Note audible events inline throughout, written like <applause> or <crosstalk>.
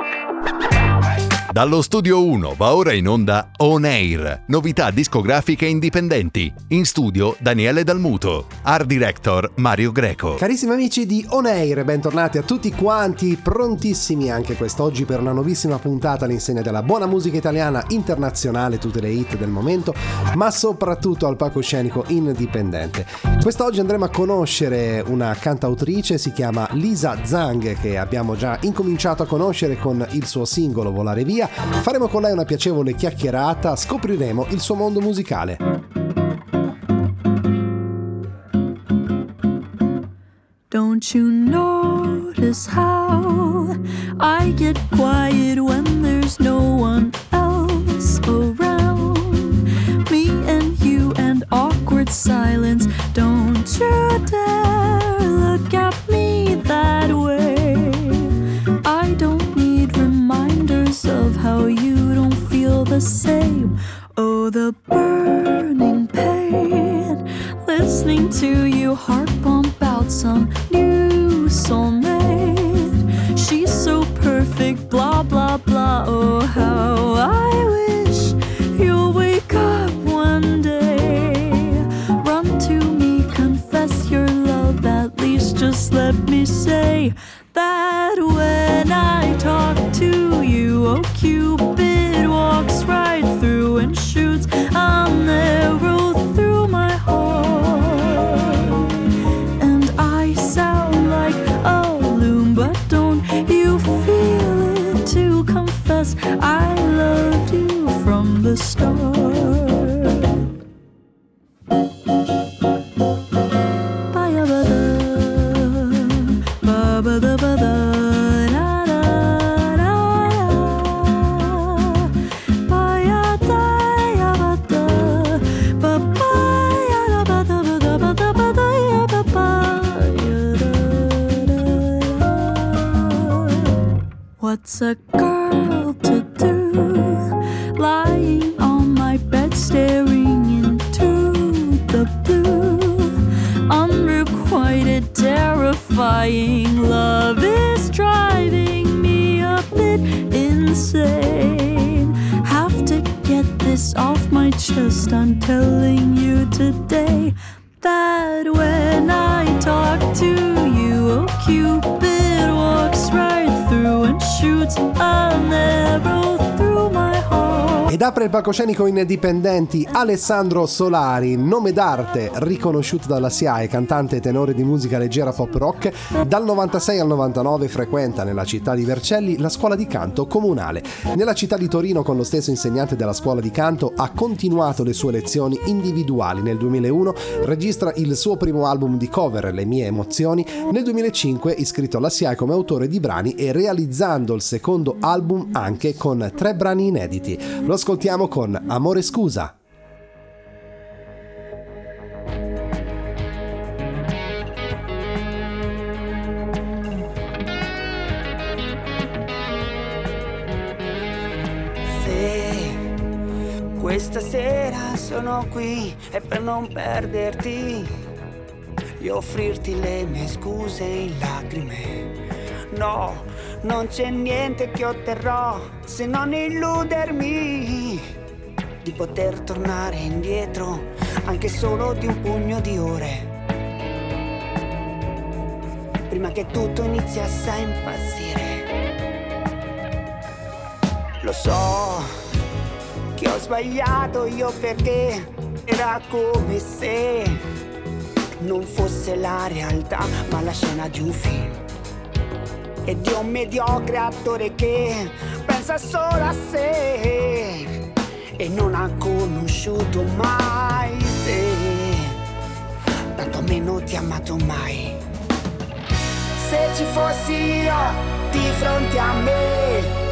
Ha ha Dallo studio 1 va ora in onda On Air, novità discografiche indipendenti. In studio Daniele Dalmuto, art director Mario Greco. Carissimi amici di On Air, bentornati a tutti quanti, prontissimi anche quest'oggi per una nuovissima puntata all'insegna della buona musica italiana internazionale, tutte le hit del momento, ma soprattutto al palcoscenico indipendente. Quest'oggi andremo a conoscere una cantautrice, si chiama Lisa Zhang, che abbiamo già incominciato a conoscere con il suo singolo Volare Via faremo con lei una piacevole chiacchierata, scopriremo il suo mondo musicale. Don't you notice how I get quiet when there's no one else around? Me and you and awkward silence. Don't you dare same. Oh, the burning pain. Listening to you heart pump out some new soulmate. She's so perfect, blah, blah, blah. Oh, how I il palcoscenico indipendenti Alessandro Solari, nome d'arte riconosciuto dalla SIAE, cantante e tenore di musica leggera pop rock. Dal 96 al 99 frequenta nella città di Vercelli la scuola di canto comunale. Nella città di Torino, con lo stesso insegnante della scuola di canto, ha continuato le sue lezioni individuali. Nel 2001 registra il suo primo album di cover, Le mie emozioni. Nel 2005 iscritto alla SIAE come autore di brani e realizzando il secondo album anche con tre brani inediti. Lo ascoltiamo con Amore Scusa. Se questa sera sono qui è per non perderti e offrirti le mie scuse in lacrime. No, non c'è niente che otterrò se non illudermi di poter tornare indietro anche solo di un pugno di ore. Prima che tutto iniziasse a impazzire. Lo so che ho sbagliato io perché era come se non fosse la realtà ma la scena di un film e di un mediocre attore che pensa solo a sé e non ha conosciuto mai te. Tanto meno ti ha amato mai. Se ci fossi io di fronte a me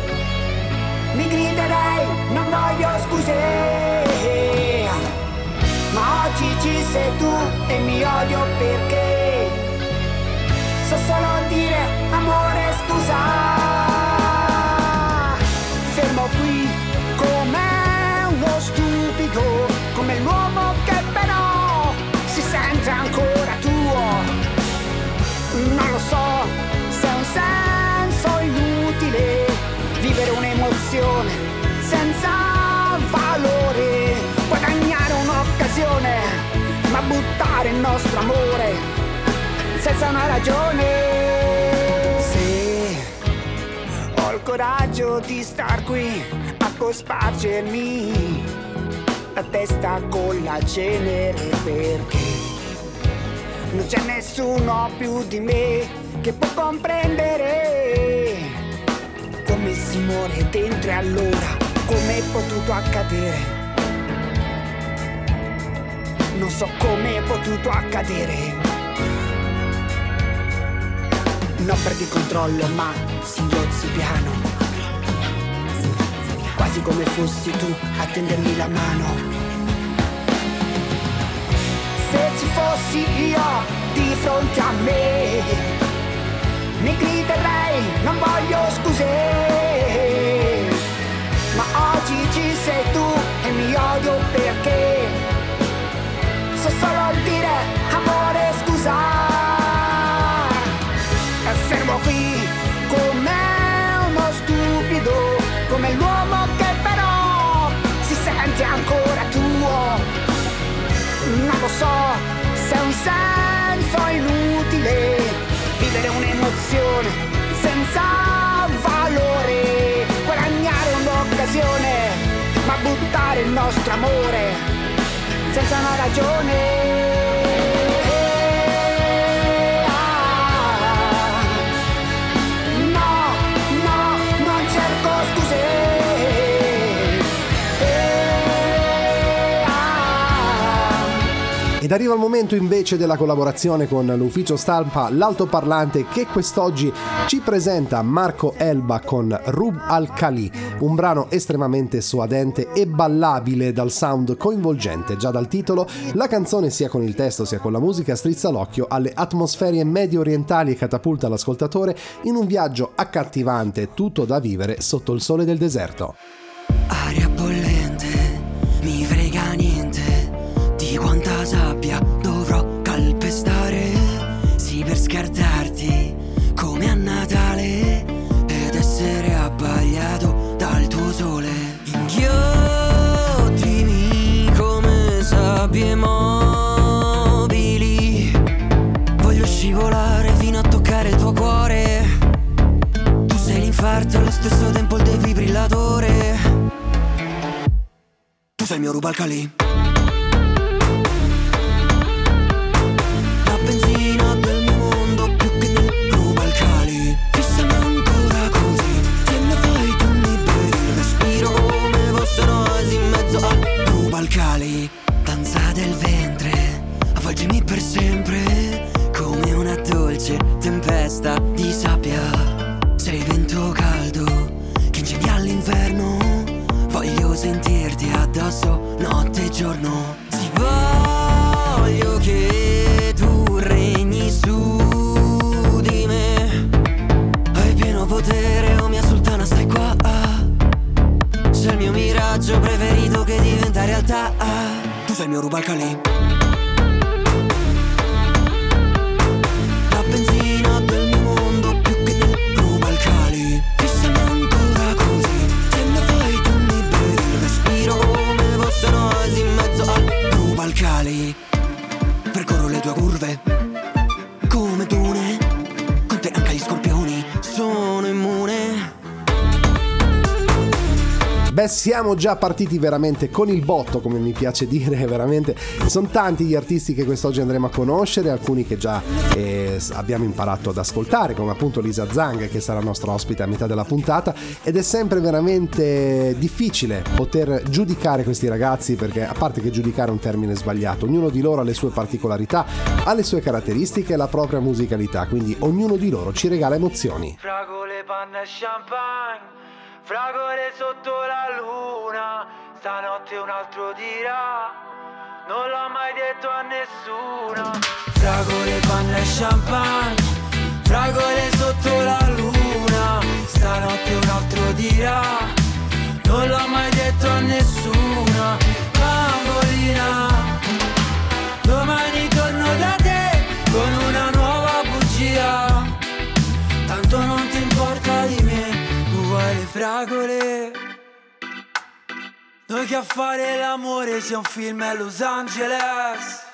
mi griderei non voglio scuse ma oggi ci sei tu e mi odio perché so solo dire amore scusa. Fermo qui come uno stupido come l'uomo che però si sente ancora tuo. Non lo so se è un senso inutile un'emozione senza valore, guadagnare un'occasione, ma buttare il nostro amore senza una ragione. Se ho il coraggio di star qui a cospargermi la testa con la cenere perché non c'è nessuno più di me che può comprendere come si muore dentro e allora come è potuto accadere. Non so come è potuto accadere. Non perdi controllo ma singhiozzi piano. Quasi come fossi tu a tendermi la mano. Se ci fossi io di fronte a me, mi griderei, non voglio scuse. Ma oggi ci sei tu e mi odio perché so solo dire so se è un senso inutile vivere un'emozione senza valore, guadagnare un'occasione, ma buttare il nostro amore senza una ragione. Ed arriva il momento invece della collaborazione con l'ufficio stampa L'Altoparlante che quest'oggi ci presenta Marco Elba con Rub Al-Khali, un brano estremamente suadente e ballabile dal sound coinvolgente. Già dal titolo, la canzone sia con il testo sia con la musica strizza l'occhio alle atmosfere medio orientali e catapulta l'ascoltatore in un viaggio accattivante, tutto da vivere sotto il sole del deserto. Stesso tempo il defibrillatore. Tu sei il mio rubalcali. Siamo già partiti veramente con il botto, come mi piace dire, <laughs> veramente. Sono tanti gli artisti che quest'oggi andremo a conoscere, alcuni che già eh, abbiamo imparato ad ascoltare, come appunto Lisa Zang, che sarà nostra ospite a metà della puntata. Ed è sempre veramente difficile poter giudicare questi ragazzi, perché a parte che giudicare è un termine sbagliato, ognuno di loro ha le sue particolarità, ha le sue caratteristiche e la propria musicalità, quindi ognuno di loro ci regala emozioni. Fragole, panna e champagne Fragole sotto la luna Stanotte un altro dirà Non l'ho mai detto a nessuno Fragole, panna e champagne Fragole sotto la luna Stanotte un altro dirà Non l'ho mai detto a nessuno Bambolina fragole. Noi che a fare l'amore sia un film a Los Angeles.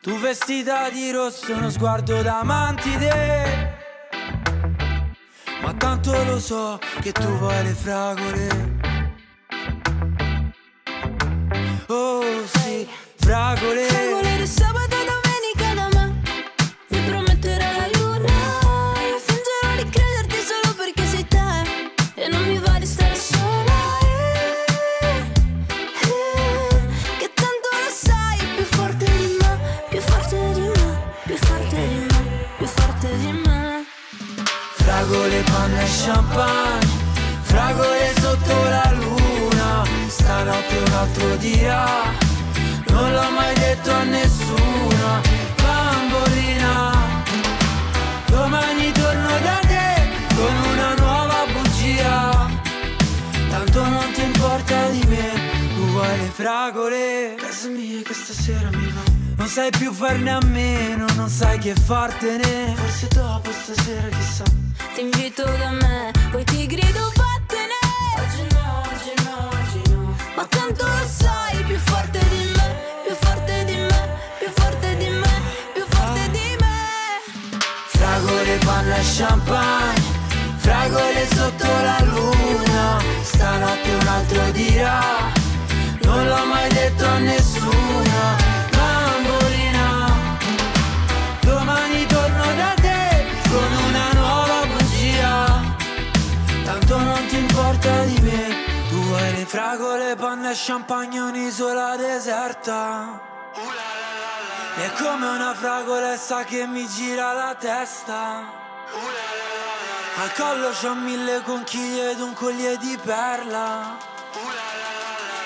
Tu vestita di rosso, uno sguardo da mantide Ma tanto lo so che tu vuoi le fragole. Oh sì, fragole. Fragole champagne Fragole sotto la luna. Stanotte un altro dirà Non l'ho mai detto a nessuno. Bambolina Domani torno da te Con una nuova bugia. Tanto non ti importa di me Tu vuoi le fragole. Casa mia che stasera mi va Non sai più farne a meno Non sai che fartene. Forse dopo stasera chissà. Ti invito da me Poi ti grido vattene! Oggi no, oggi no, oggi no. Ma tanto lo sai Più forte di me Più forte di me Più forte di me Più forte di me. Fragole, panna e champagne Fragole sotto la luna. Stanotte un altro dirà Non l'ho mai detto a nessuno fragole, panna e champagne Un'isola deserta. È come una fragolessa che mi gira la testa. Al collo c'ho mille conchiglie ed un collier di perla.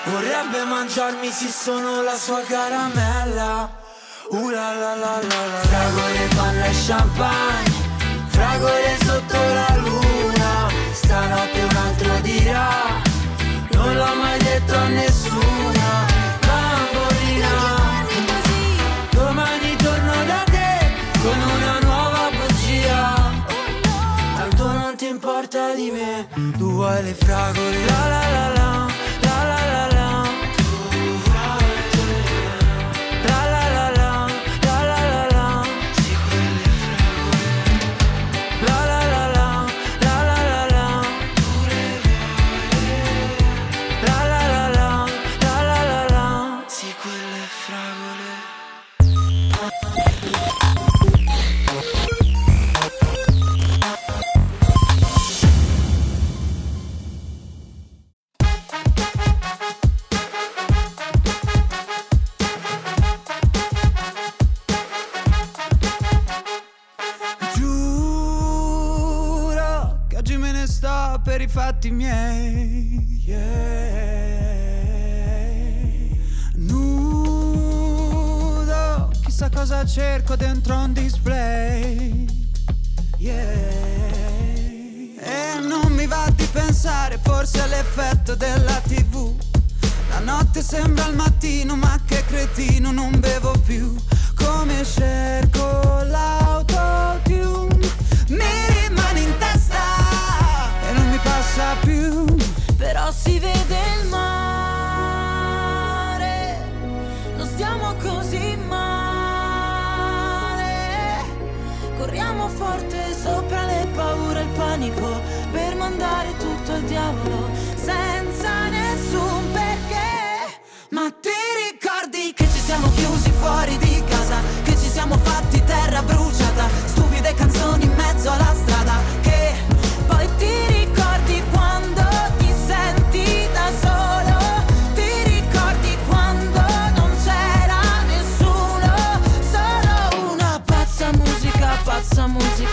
Vorrebbe mangiarmi se sono la sua caramella. Uh la la la la Fragole, panna e champagne Fragole sotto la luna. Stanotte un altro dirà Non l'ho mai detto a nessuno Bambolina Domani torno da te con una nuova bugia Tanto non ti importa di me Tu vuoi le fragole La la la la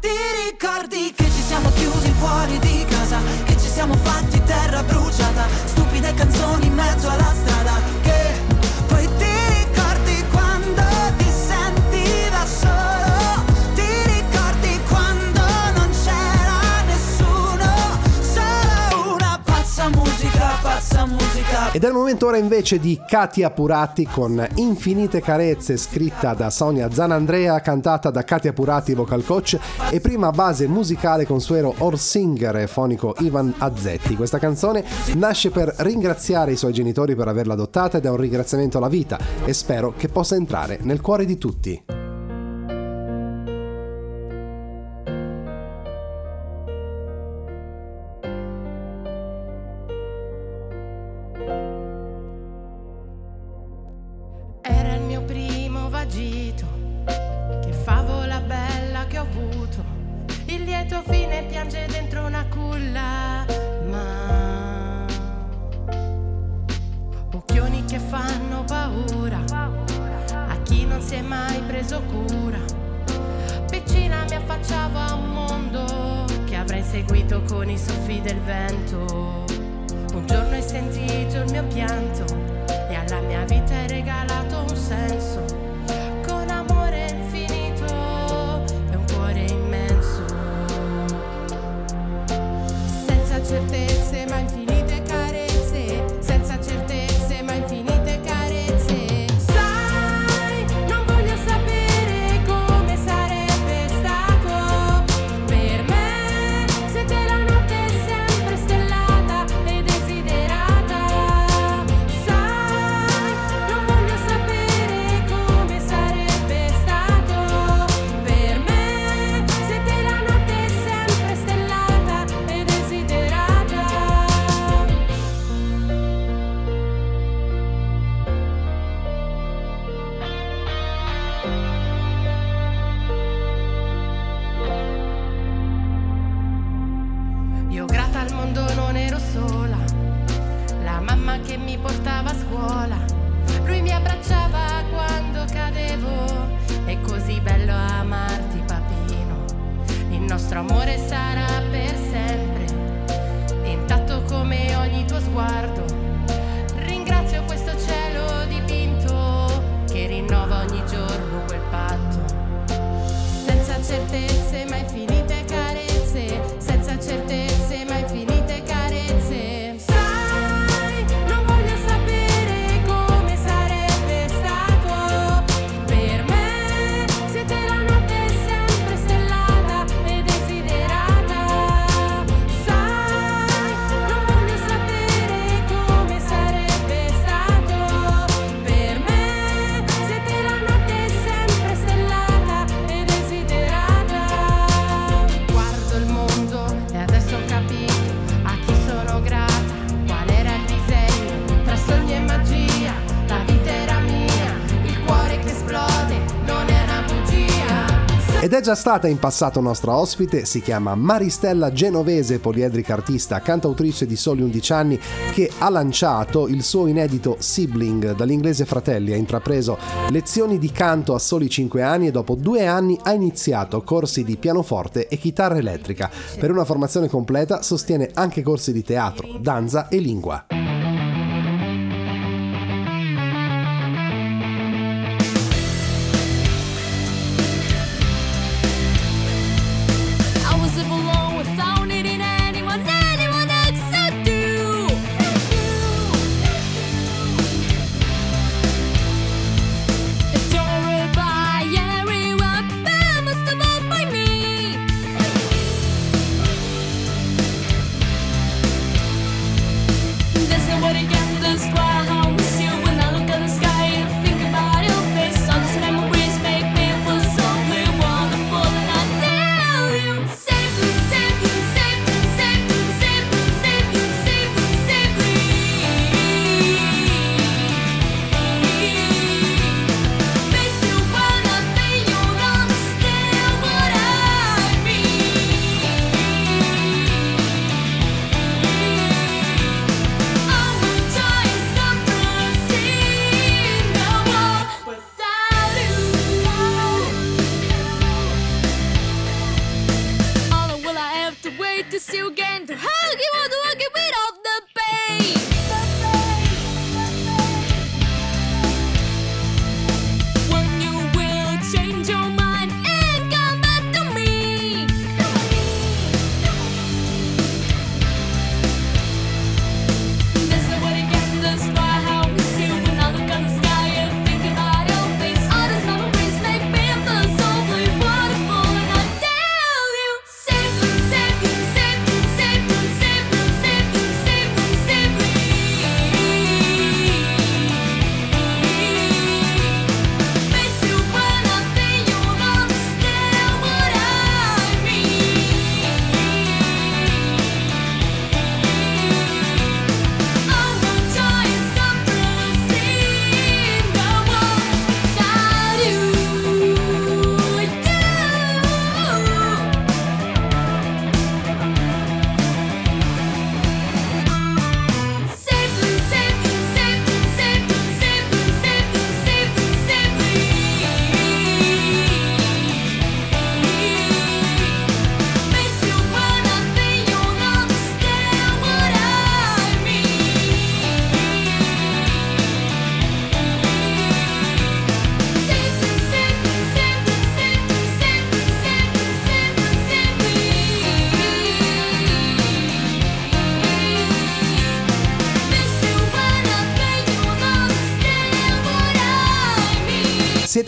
ti ricordi che ci siamo chiusi fuori di casa, che ci siamo fatti terra bruciata, stupide canzoni in mezzo alla strada, Ed è il momento ora invece di Katia Purati con Infinite Carezze scritta da Sonia Zanandrea, cantata da Katia Purati vocal coach e prima base musicale con suero Orsinger e fonico Ivan Azzetti. Questa canzone nasce per ringraziare i suoi genitori per averla adottata ed è un ringraziamento alla vita e spero che possa entrare nel cuore di tutti. Ero sola, la mamma che mi portava a scuola, lui mi abbracciava quando cadevo, è così bello amarti papino, il nostro amore sarà per sempre, intatto come ogni tuo sguardo, Ed è già stata in passato nostra ospite, si chiama Maristella Genovese, poliedrica artista, cantautrice di soli 11 anni, che ha lanciato il suo inedito Sibling, dall'inglese fratelli, ha intrapreso lezioni di canto a soli 5 anni e dopo due anni ha iniziato corsi di pianoforte e chitarra elettrica. Per una formazione completa sostiene anche corsi di teatro, danza e lingua.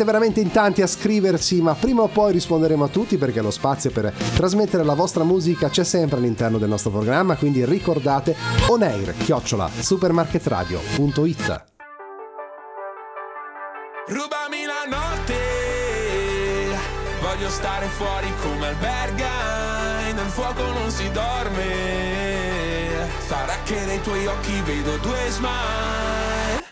Veramente in tanti a scriversi, ma prima o poi risponderemo a tutti perché lo spazio per trasmettere la vostra musica c'è sempre all'interno del nostro programma, quindi ricordate onair chiocciola supermarketradio.it. Rubami la notte, voglio stare fuori come albergai, nel fuoco non si dorme, sarà che nei tuoi occhi vedo due smile.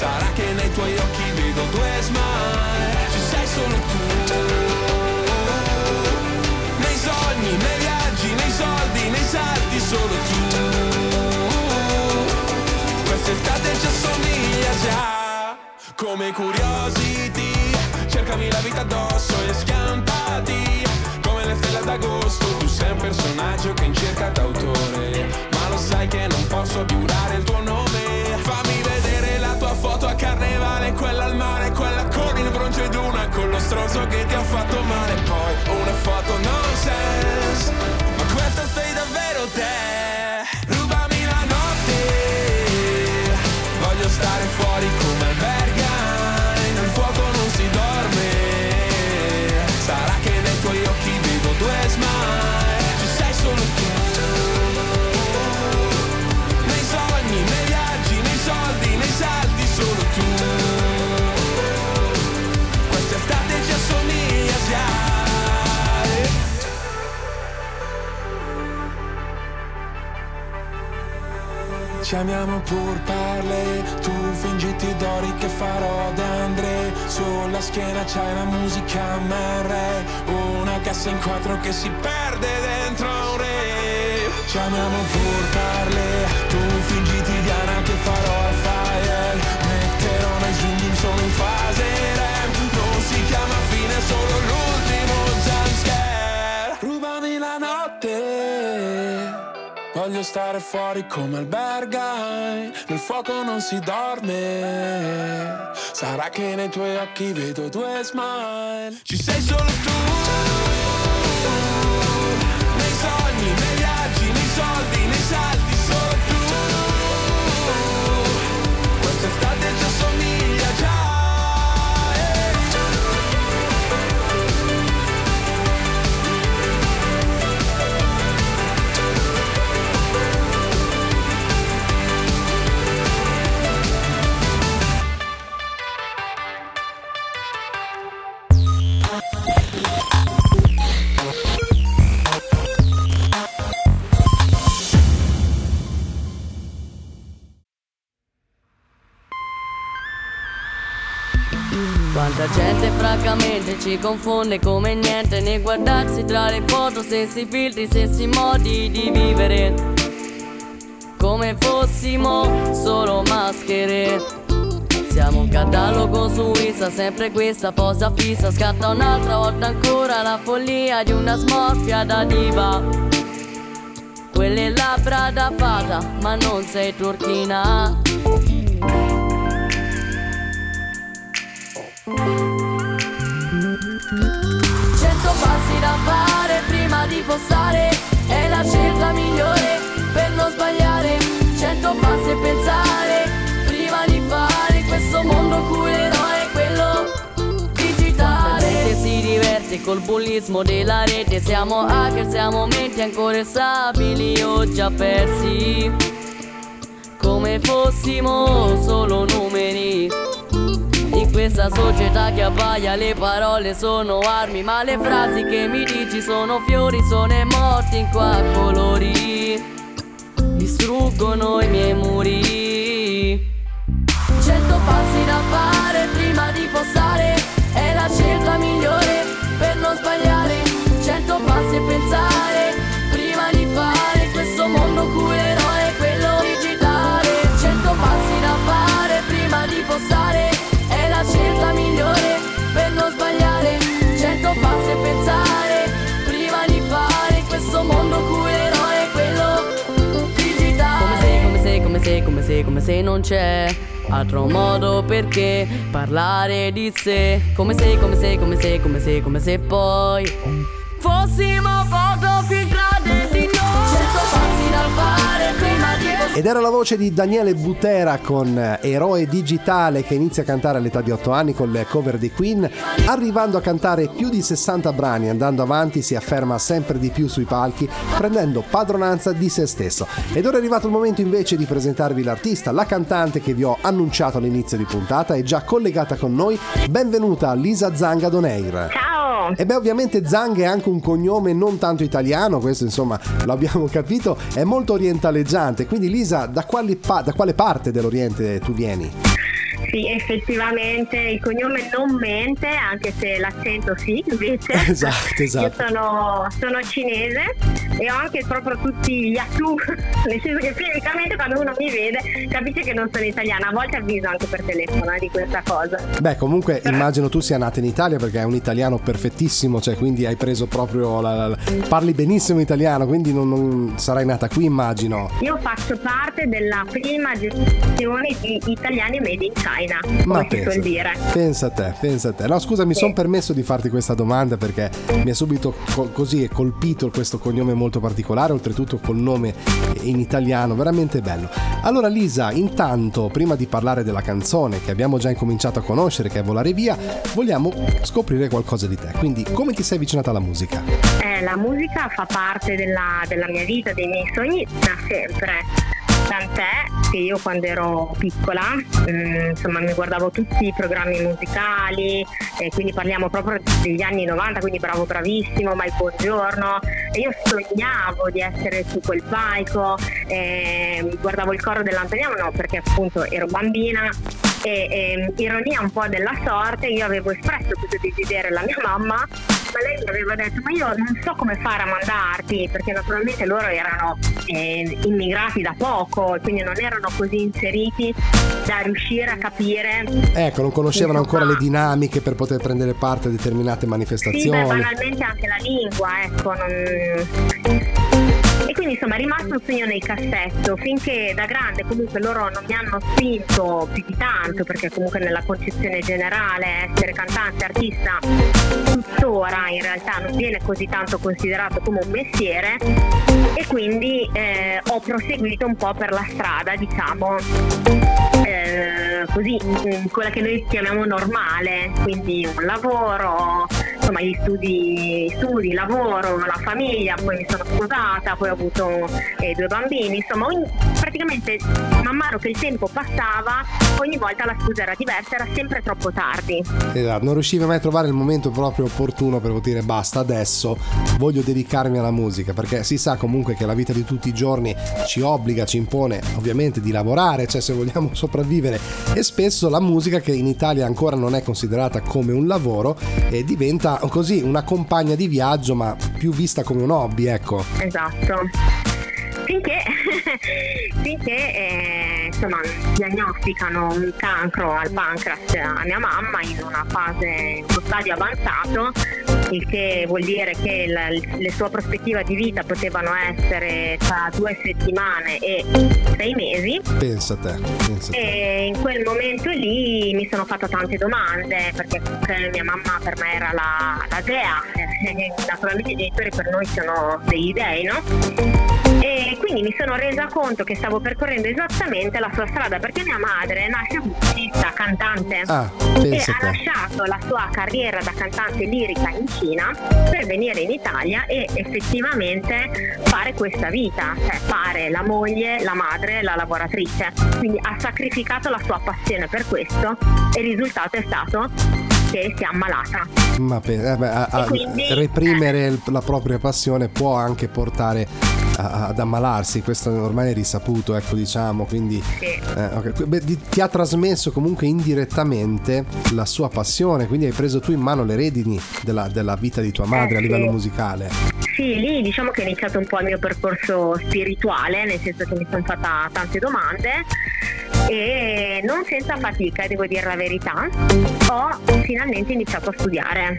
sarà che nei tuoi occhi vedo due smile, ci sei solo tu, nei sogni, nei viaggi, nei soldi, nei salti, solo tu, quest'estate ci assomiglia già, come curiosity, cercami la vita addosso e schiantati, come le stelle d'agosto, tu sei un personaggio che in cerca d'autore, ma lo sai che non posso dare il tuo nome, quella al mare, quella con il bronzo ed una con lo stronzo che ti ha fatto male, poi una foto nonsense, ma questa sei davvero te, Ci amiamo pur parle, tu fingiti d'ori che farò da Andre. Sulla schiena c'hai la musica MR Una cassa in quattro che si perde dentro un re. Ci amiamo pur parle, Voglio stare fuori come albergai, nel fuoco non si dorme. Sarà che nei tuoi occhi vedo due smile. Ci sei solo tu. Francamente ci confonde come niente Né guardarsi tra le foto senza i filtri, senza i modi di vivere. Come fossimo solo maschere. Siamo un catalogo su Insta, sempre questa posa fissa. Scatta un'altra volta ancora la follia di una smorfia da diva. Quelle labbra da fata, ma non sei turchina da fare prima di postare. È la scelta migliore per non sbagliare. Cento passi e pensare prima di fare. Questo mondo cui l'eroe è quello digitale. Gente si diverte col bullismo della rete. Siamo hacker, siamo menti ancora stabili. O già persi Come fossimo solo numeri questa società che abbaia le parole sono armi Ma le frasi che mi dici sono fiori Sono morti in qua colori. Distruggono i miei muri. Cento passi da fare prima di postare È la scelta migliore per non sbagliare. Cento passi e pensare se, come se, come se, non c'è altro modo perché parlare di sé. Come se, come se, come se, come se, come se poi Fossimo foto Ed era la voce di Daniele Butera con Eroe Digitale che inizia a cantare all'età di 8 anni con le cover di Queen, arrivando a cantare più di 60 brani, andando avanti si afferma sempre di più sui palchi, prendendo padronanza di se stesso. Ed ora è arrivato il momento invece di presentarvi l'artista, la cantante che vi ho annunciato all'inizio di puntata, è già collegata con noi. Benvenuta Lisa Zanga Doneir. Ciao! E beh, ovviamente Zang è anche un cognome non tanto italiano, questo insomma lo abbiamo <laughs> capito, è molto orientaleggiante. Quindi Lisa, da, pa- da quale parte dell'Oriente tu vieni? Sì, effettivamente il cognome non mente, anche se l'accento sì, invece. Esatto, <laughs> esatto. Io sono, sono cinese e ho anche proprio tutti gli atu, <laughs> nel senso che fisicamente quando uno mi vede capisce che non sono italiana. A volte avviso anche per telefono eh, di questa cosa. Beh, comunque immagino tu sia nata in Italia perché è un italiano perfettissimo, cioè quindi hai preso proprio la, la- parli benissimo italiano, quindi non, non- sarai nata qui immagino. Io faccio parte della prima generazione di italiani made in China, come si suol dire. pensa a te, pensa a te. No, scusa, mi sono permesso di farti questa domanda perché mi è subito co- così colpito questo cognome molto particolare, oltretutto col nome in italiano, veramente bello. Allora Lisa, intanto, prima di parlare della canzone che abbiamo già incominciato a conoscere, che è Volare Via, vogliamo scoprire qualcosa di te. Quindi, come ti sei avvicinata alla musica? Eh, la musica fa parte della, della mia vita, dei miei sogni da sempre. Tant'è che io quando ero piccola, mm, insomma, mi guardavo tutti i programmi musicali, e quindi parliamo proprio degli anni 90, quindi bravo bravissimo, mai buongiorno. E io sognavo di essere su quel palco, e guardavo il coro dell'Antoniano, no, perché appunto ero bambina e, e, ironia un po' della sorte io avevo espresso questo desiderio alla mia mamma ma lei mi aveva detto ma io non so come fare a mandarti perché naturalmente loro erano eh, immigrati da poco e quindi non erano così inseriti da riuscire a capire Ecco, non conoscevano ancora le dinamiche per poter prendere parte a determinate sì, beh, manifestazioni. banalmente anche la lingua, ecco, non... E quindi insomma è rimasto un segno nel cassetto finché da grande comunque loro non mi hanno spinto più di tanto perché comunque nella concezione generale essere cantante, artista tuttora in realtà non viene così tanto considerato come un mestiere. E quindi eh, ho proseguito un po' per la strada diciamo eh, così mm, quella che noi chiamiamo normale quindi un lavoro insomma gli studi, studi, lavoro, la famiglia, poi mi sono sposata, poi ho avuto eh, due bambini, insomma ogni- praticamente man mano che il tempo passava ogni volta la scusa era diversa, era sempre troppo tardi. Esatto, non riuscivi mai a trovare il momento proprio opportuno per dire basta adesso voglio dedicarmi alla musica perché si sa comunque che la vita di tutti i giorni ci obbliga, ci impone ovviamente di lavorare, cioè se vogliamo <laughs> sopravvivere e spesso la musica che in Italia ancora non è considerata come un lavoro eh, diventa così una compagna di viaggio ma più vista come un hobby, ecco. Esatto. Finché, <laughs> finché eh, insomma, diagnosticano un cancro al pancreas a mia mamma in una fase, in uno stadio avanzato, il che vuol dire che la- le sue prospettive di vita potevano essere tra due settimane e sei mesi. Pensa te, pensa te. E in quel momento lì mi sono fatta tante domande perché mia mamma per me era la, la dea, <laughs> naturalmente i genitori per noi sono degli dei, no? E quindi mi sono resa conto che stavo percorrendo esattamente la sua strada perché mia madre nasce musicista, cantante Ah, e ha lasciato la sua carriera da cantante lirica in Cina per venire in Italia e effettivamente fare questa vita, cioè fare la moglie, la madre, la lavoratrice. Quindi ha sacrificato la sua passione per questo e il risultato è stato che si è ammalata. Ma pe- eh beh, a- a- quindi- reprimere il- la propria passione può anche portare a- ad ammalarsi, questo ormai è risaputo, ecco diciamo, quindi eh, ok. Beh, di- ti ha trasmesso comunque indirettamente la sua passione, quindi hai preso tu in mano le redini della, della vita di tua madre a sì. livello musicale. Sì, lì diciamo che è iniziato un po' il mio percorso spirituale, nel senso che mi sono fatta tante domande e non senza fatica, devo dire la verità, ho finalmente iniziato a studiare.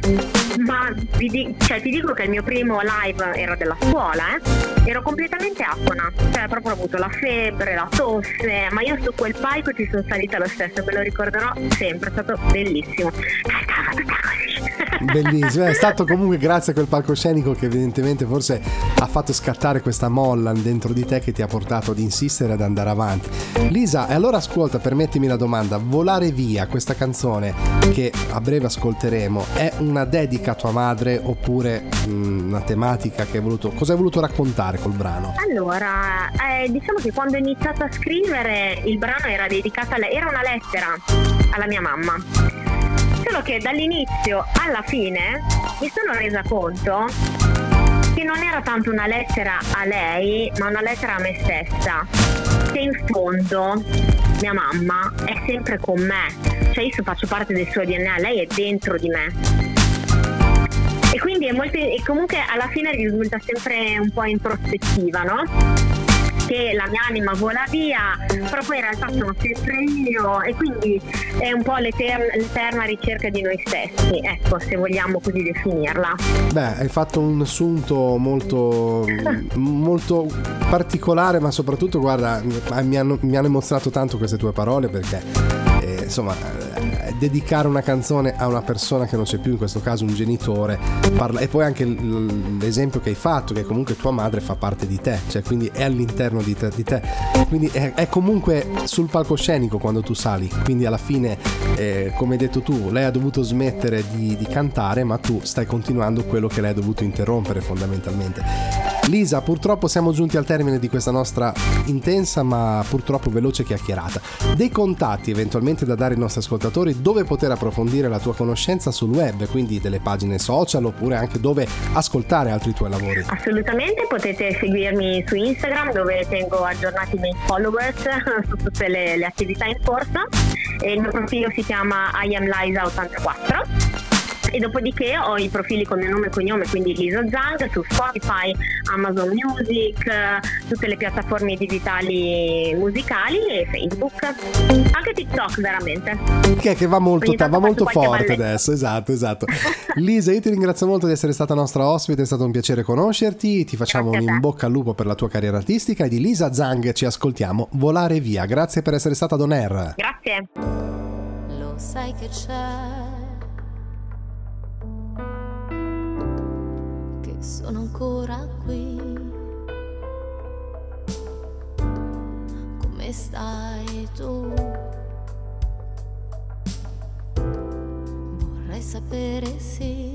Ma vi, di- cioè, ti dico che il mio primo live era della scuola, eh? ero completamente afona, cioè proprio ho avuto la febbre, la tosse, ma io su quel palco ci sono salita lo stesso, me lo ricorderò sempre, è stato bellissimo. Cantavo tutta così. Bellissimo, è stato comunque grazie a quel palcoscenico che evidentemente forse ha fatto scattare questa molla dentro di te che ti ha portato ad insistere ad andare avanti. Lisa, e allora ascolta, permettimi la domanda, Volare via, questa canzone che a breve ascolteremo, è una dedica a tua madre oppure mm, una tematica che hai voluto... Cosa hai voluto raccontare col brano? Allora, eh, diciamo che quando ho iniziato a scrivere il brano era dedicato a lei, era una lettera alla mia mamma. Solo che dall'inizio alla fine mi sono resa conto che non era tanto una lettera a lei, ma una lettera a me stessa. Che in fondo mia mamma è sempre con me, cioè io faccio parte del suo DNA, lei è dentro di me. E quindi è molto, e comunque alla fine risulta sempre un po' in prospettiva, no? Che la mia anima vola via, però poi in realtà sono sempre io e quindi è un po' l'eterna, l'eterna ricerca di noi stessi, ecco, se vogliamo così definirla. Beh, hai fatto un assunto molto, <laughs> molto particolare, ma soprattutto, guarda, mi hanno, mi hanno emozionato tanto queste tue parole perché, insomma, eh, dedicare una canzone a una persona che non c'è più, in questo caso un genitore, parla- e poi anche l'esempio che hai fatto, che comunque tua madre fa parte di te, cioè quindi è all'interno di te, di te. quindi è, è comunque sul palcoscenico quando tu sali, quindi alla fine, eh, come hai detto tu, lei ha dovuto smettere di, di cantare, ma tu stai continuando quello che lei ha dovuto interrompere fondamentalmente. Lisa, purtroppo siamo giunti al termine di questa nostra intensa ma purtroppo veloce chiacchierata. Dei contatti eventualmente da dare ai nostri ascoltatori dove poter approfondire la tua conoscenza sul web, quindi delle pagine social oppure anche dove ascoltare altri tuoi lavori. Assolutamente, potete seguirmi su Instagram dove tengo aggiornati i miei followers <laughs> su tutte le, le attività in corso e il mio profilo si chiama I am Liza84 e dopodiché ho i profili con il nome e cognome, quindi Lisa Zang su Spotify, Amazon Music, tutte le piattaforme digitali musicali e Facebook, anche TikTok veramente. Che, che va molto, tanto va molto forte balletto. adesso, esatto, esatto. <laughs> Lisa, io ti ringrazio molto di essere stata nostra ospite, è stato un piacere conoscerti, ti facciamo un Grazie a in bocca al lupo per la tua carriera artistica e di Lisa Zang ci ascoltiamo Volare via. Grazie per essere stata ad On Air. Grazie. Lo sai che c'è. sono ancora qui. Come stai tu? Vorrei sapere se...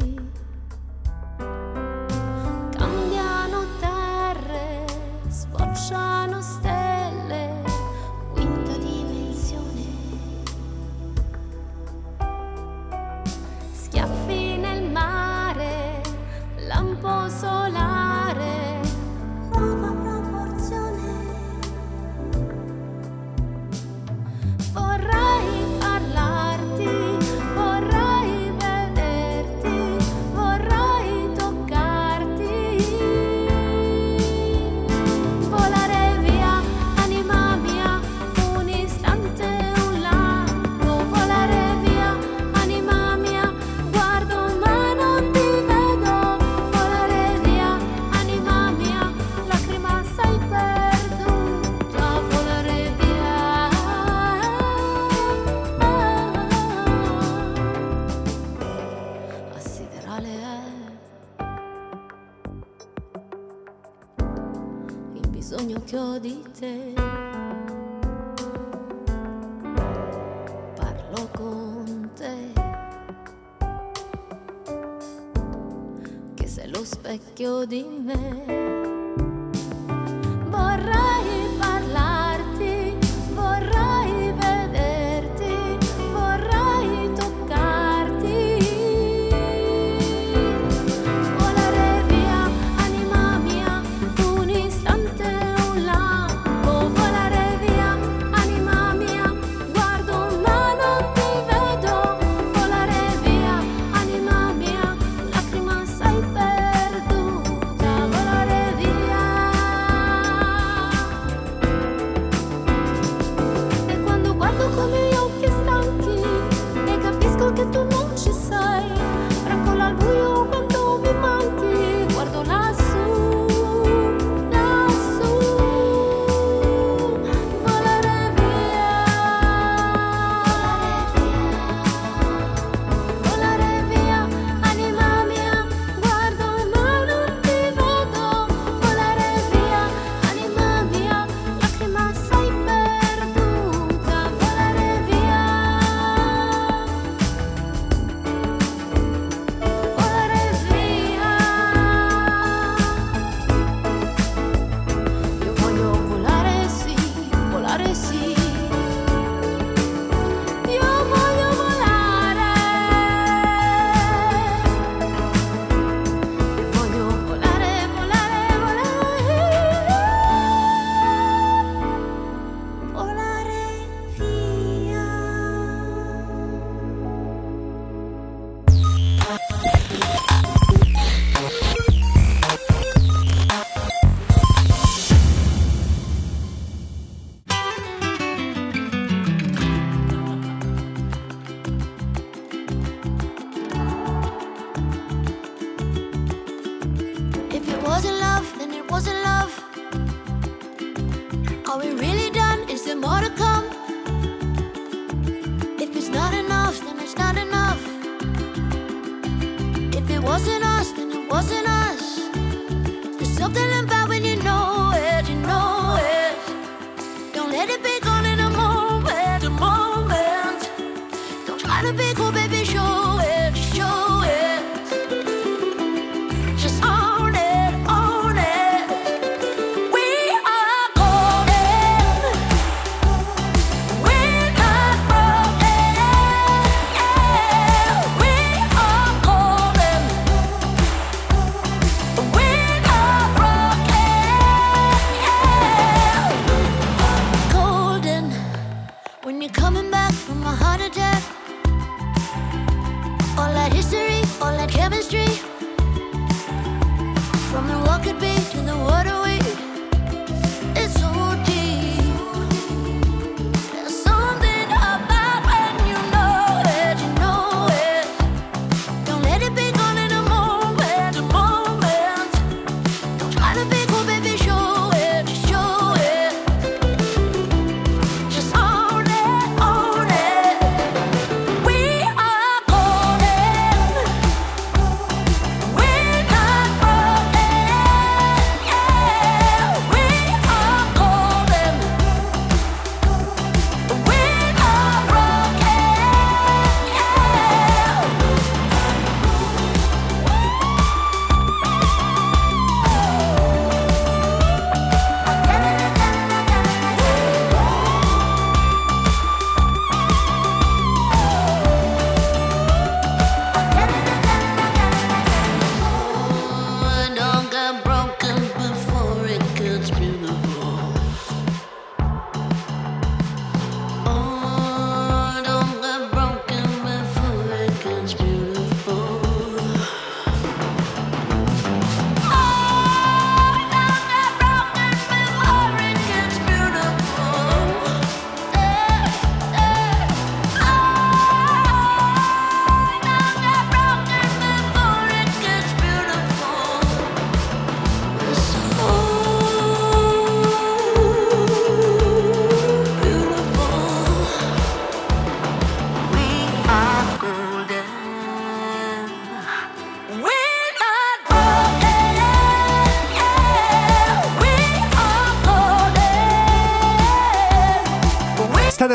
Cambiano terre, sbocciano. melody Are we really done? Is there more to come? If it's not enough, then it's not enough. If it wasn't us, then it wasn't us. There's something about when you know it, you know it. Don't let it be.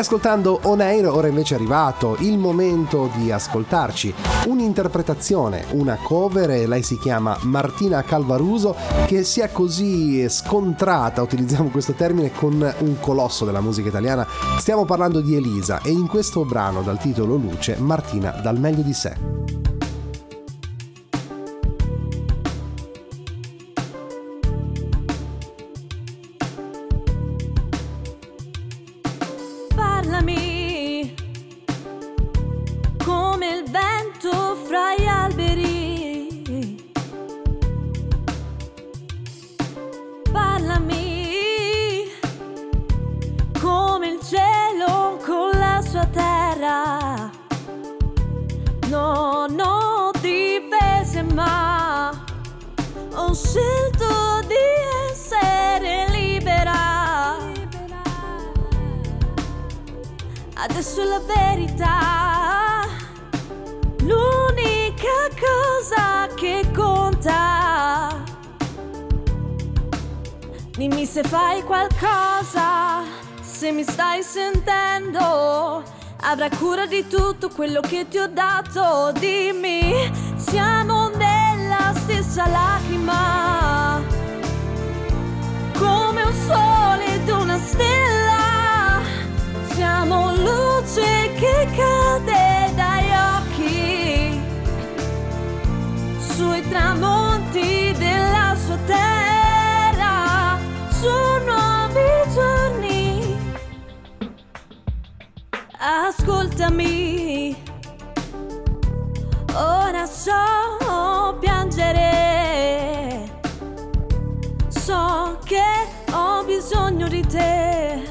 Ascoltando On Air, ora invece è arrivato il momento di ascoltarci un'interpretazione, una cover, lei si chiama Martina Calvaruso, che sia così scontrata, utilizziamo questo termine, con un colosso della musica italiana. Stiamo parlando di Elisa e in questo brano dal titolo Luce, Martina dal meglio di sé. Avrai cura di tutto quello che ti ho dato. Dimmi, siamo nella stessa lacrima. Come un sole ed una stella. Siamo luce che cade dagli occhi sui tramonti Ascoltami, ora so piangere, so che ho bisogno di te.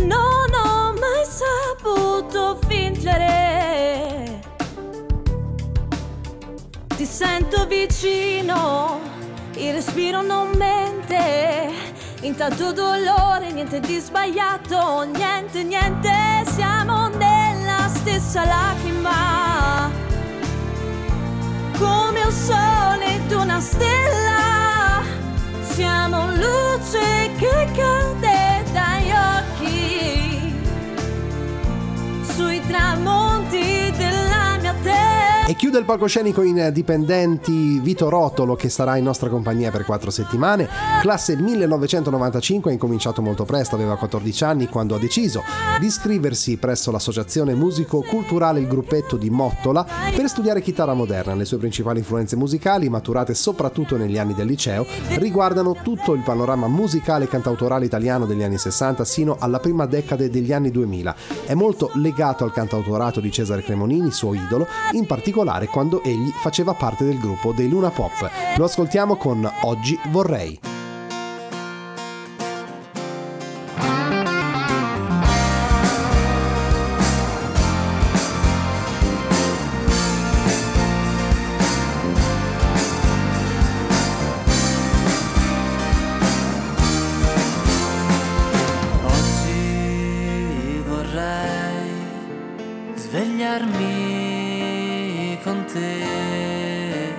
Non ho mai saputo fingere. Ti sento vicino, il respiro non mente. Intanto dolore, niente di sbagliato, niente, niente. Siamo nella stessa lacrima. Come un sole ed una stella. Siamo luce che cade dagli occhi sui tramonti. E chiude il palcoscenico in dipendenti Vito Rotolo che sarà in nostra compagnia per quattro settimane. Classe 1995, ha incominciato molto presto, aveva 14 anni quando ha deciso di iscriversi presso l'associazione musico-culturale Il Gruppetto di Mottola per studiare chitarra moderna. Le sue principali influenze musicali, maturate soprattutto negli anni del liceo, riguardano tutto il panorama musicale e cantautorale italiano degli anni 60 sino alla prima decade degli anni 2000. È molto legato al cantautorato di Cesare Cremonini, suo idolo, in particolare quando egli faceva parte del gruppo dei Luna Pop. Lo ascoltiamo con Oggi vorrei. Con te,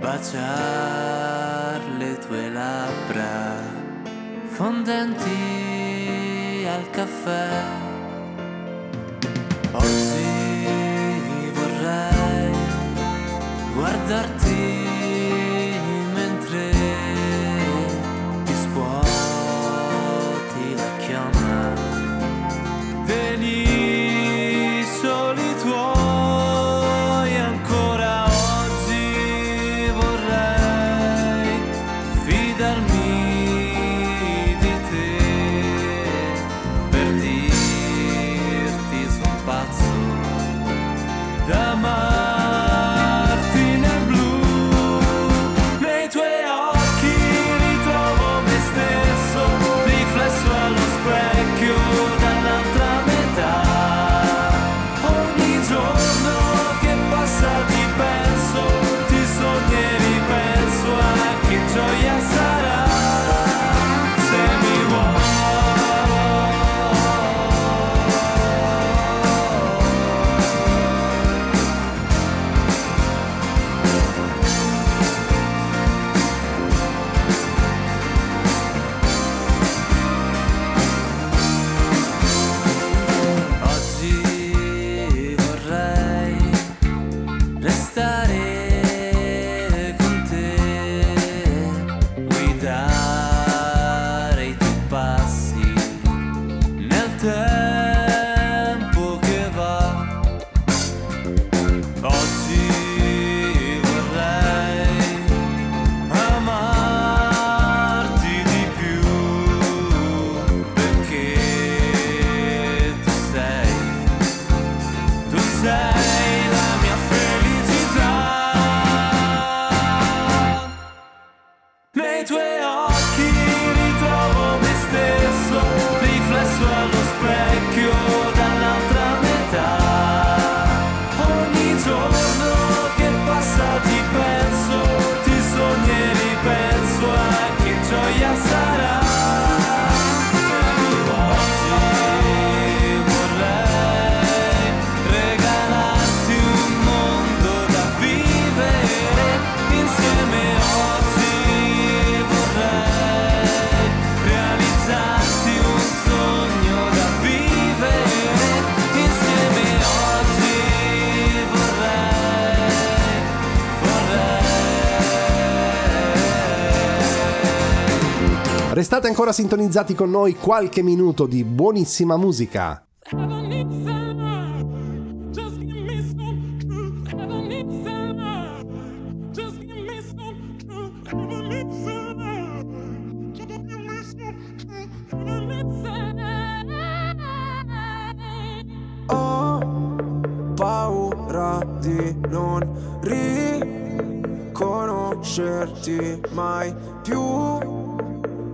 baciare le tue labbra fondenti al caffè. Oggi vorrei guardarti Restate ancora sintonizzati con noi qualche minuto di buonissima musica. Di non mai più.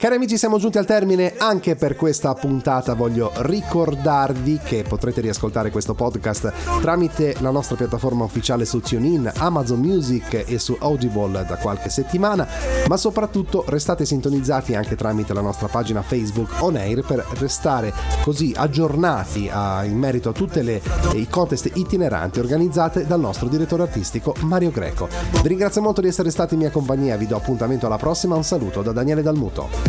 Cari amici, siamo giunti al termine anche per questa puntata. Voglio ricordarvi che potrete riascoltare questo podcast tramite la nostra piattaforma ufficiale su TuneIn, Amazon Music e su Audible da qualche settimana, ma soprattutto restate sintonizzati anche tramite la nostra pagina Facebook On Air per restare così aggiornati a- in merito a tutte le i contest itineranti organizzate dal nostro direttore artistico Mario Greco. Vi ringrazio molto di essere stati in mia compagnia, vi do appuntamento alla prossima, un saluto da Daniele Dalmuto.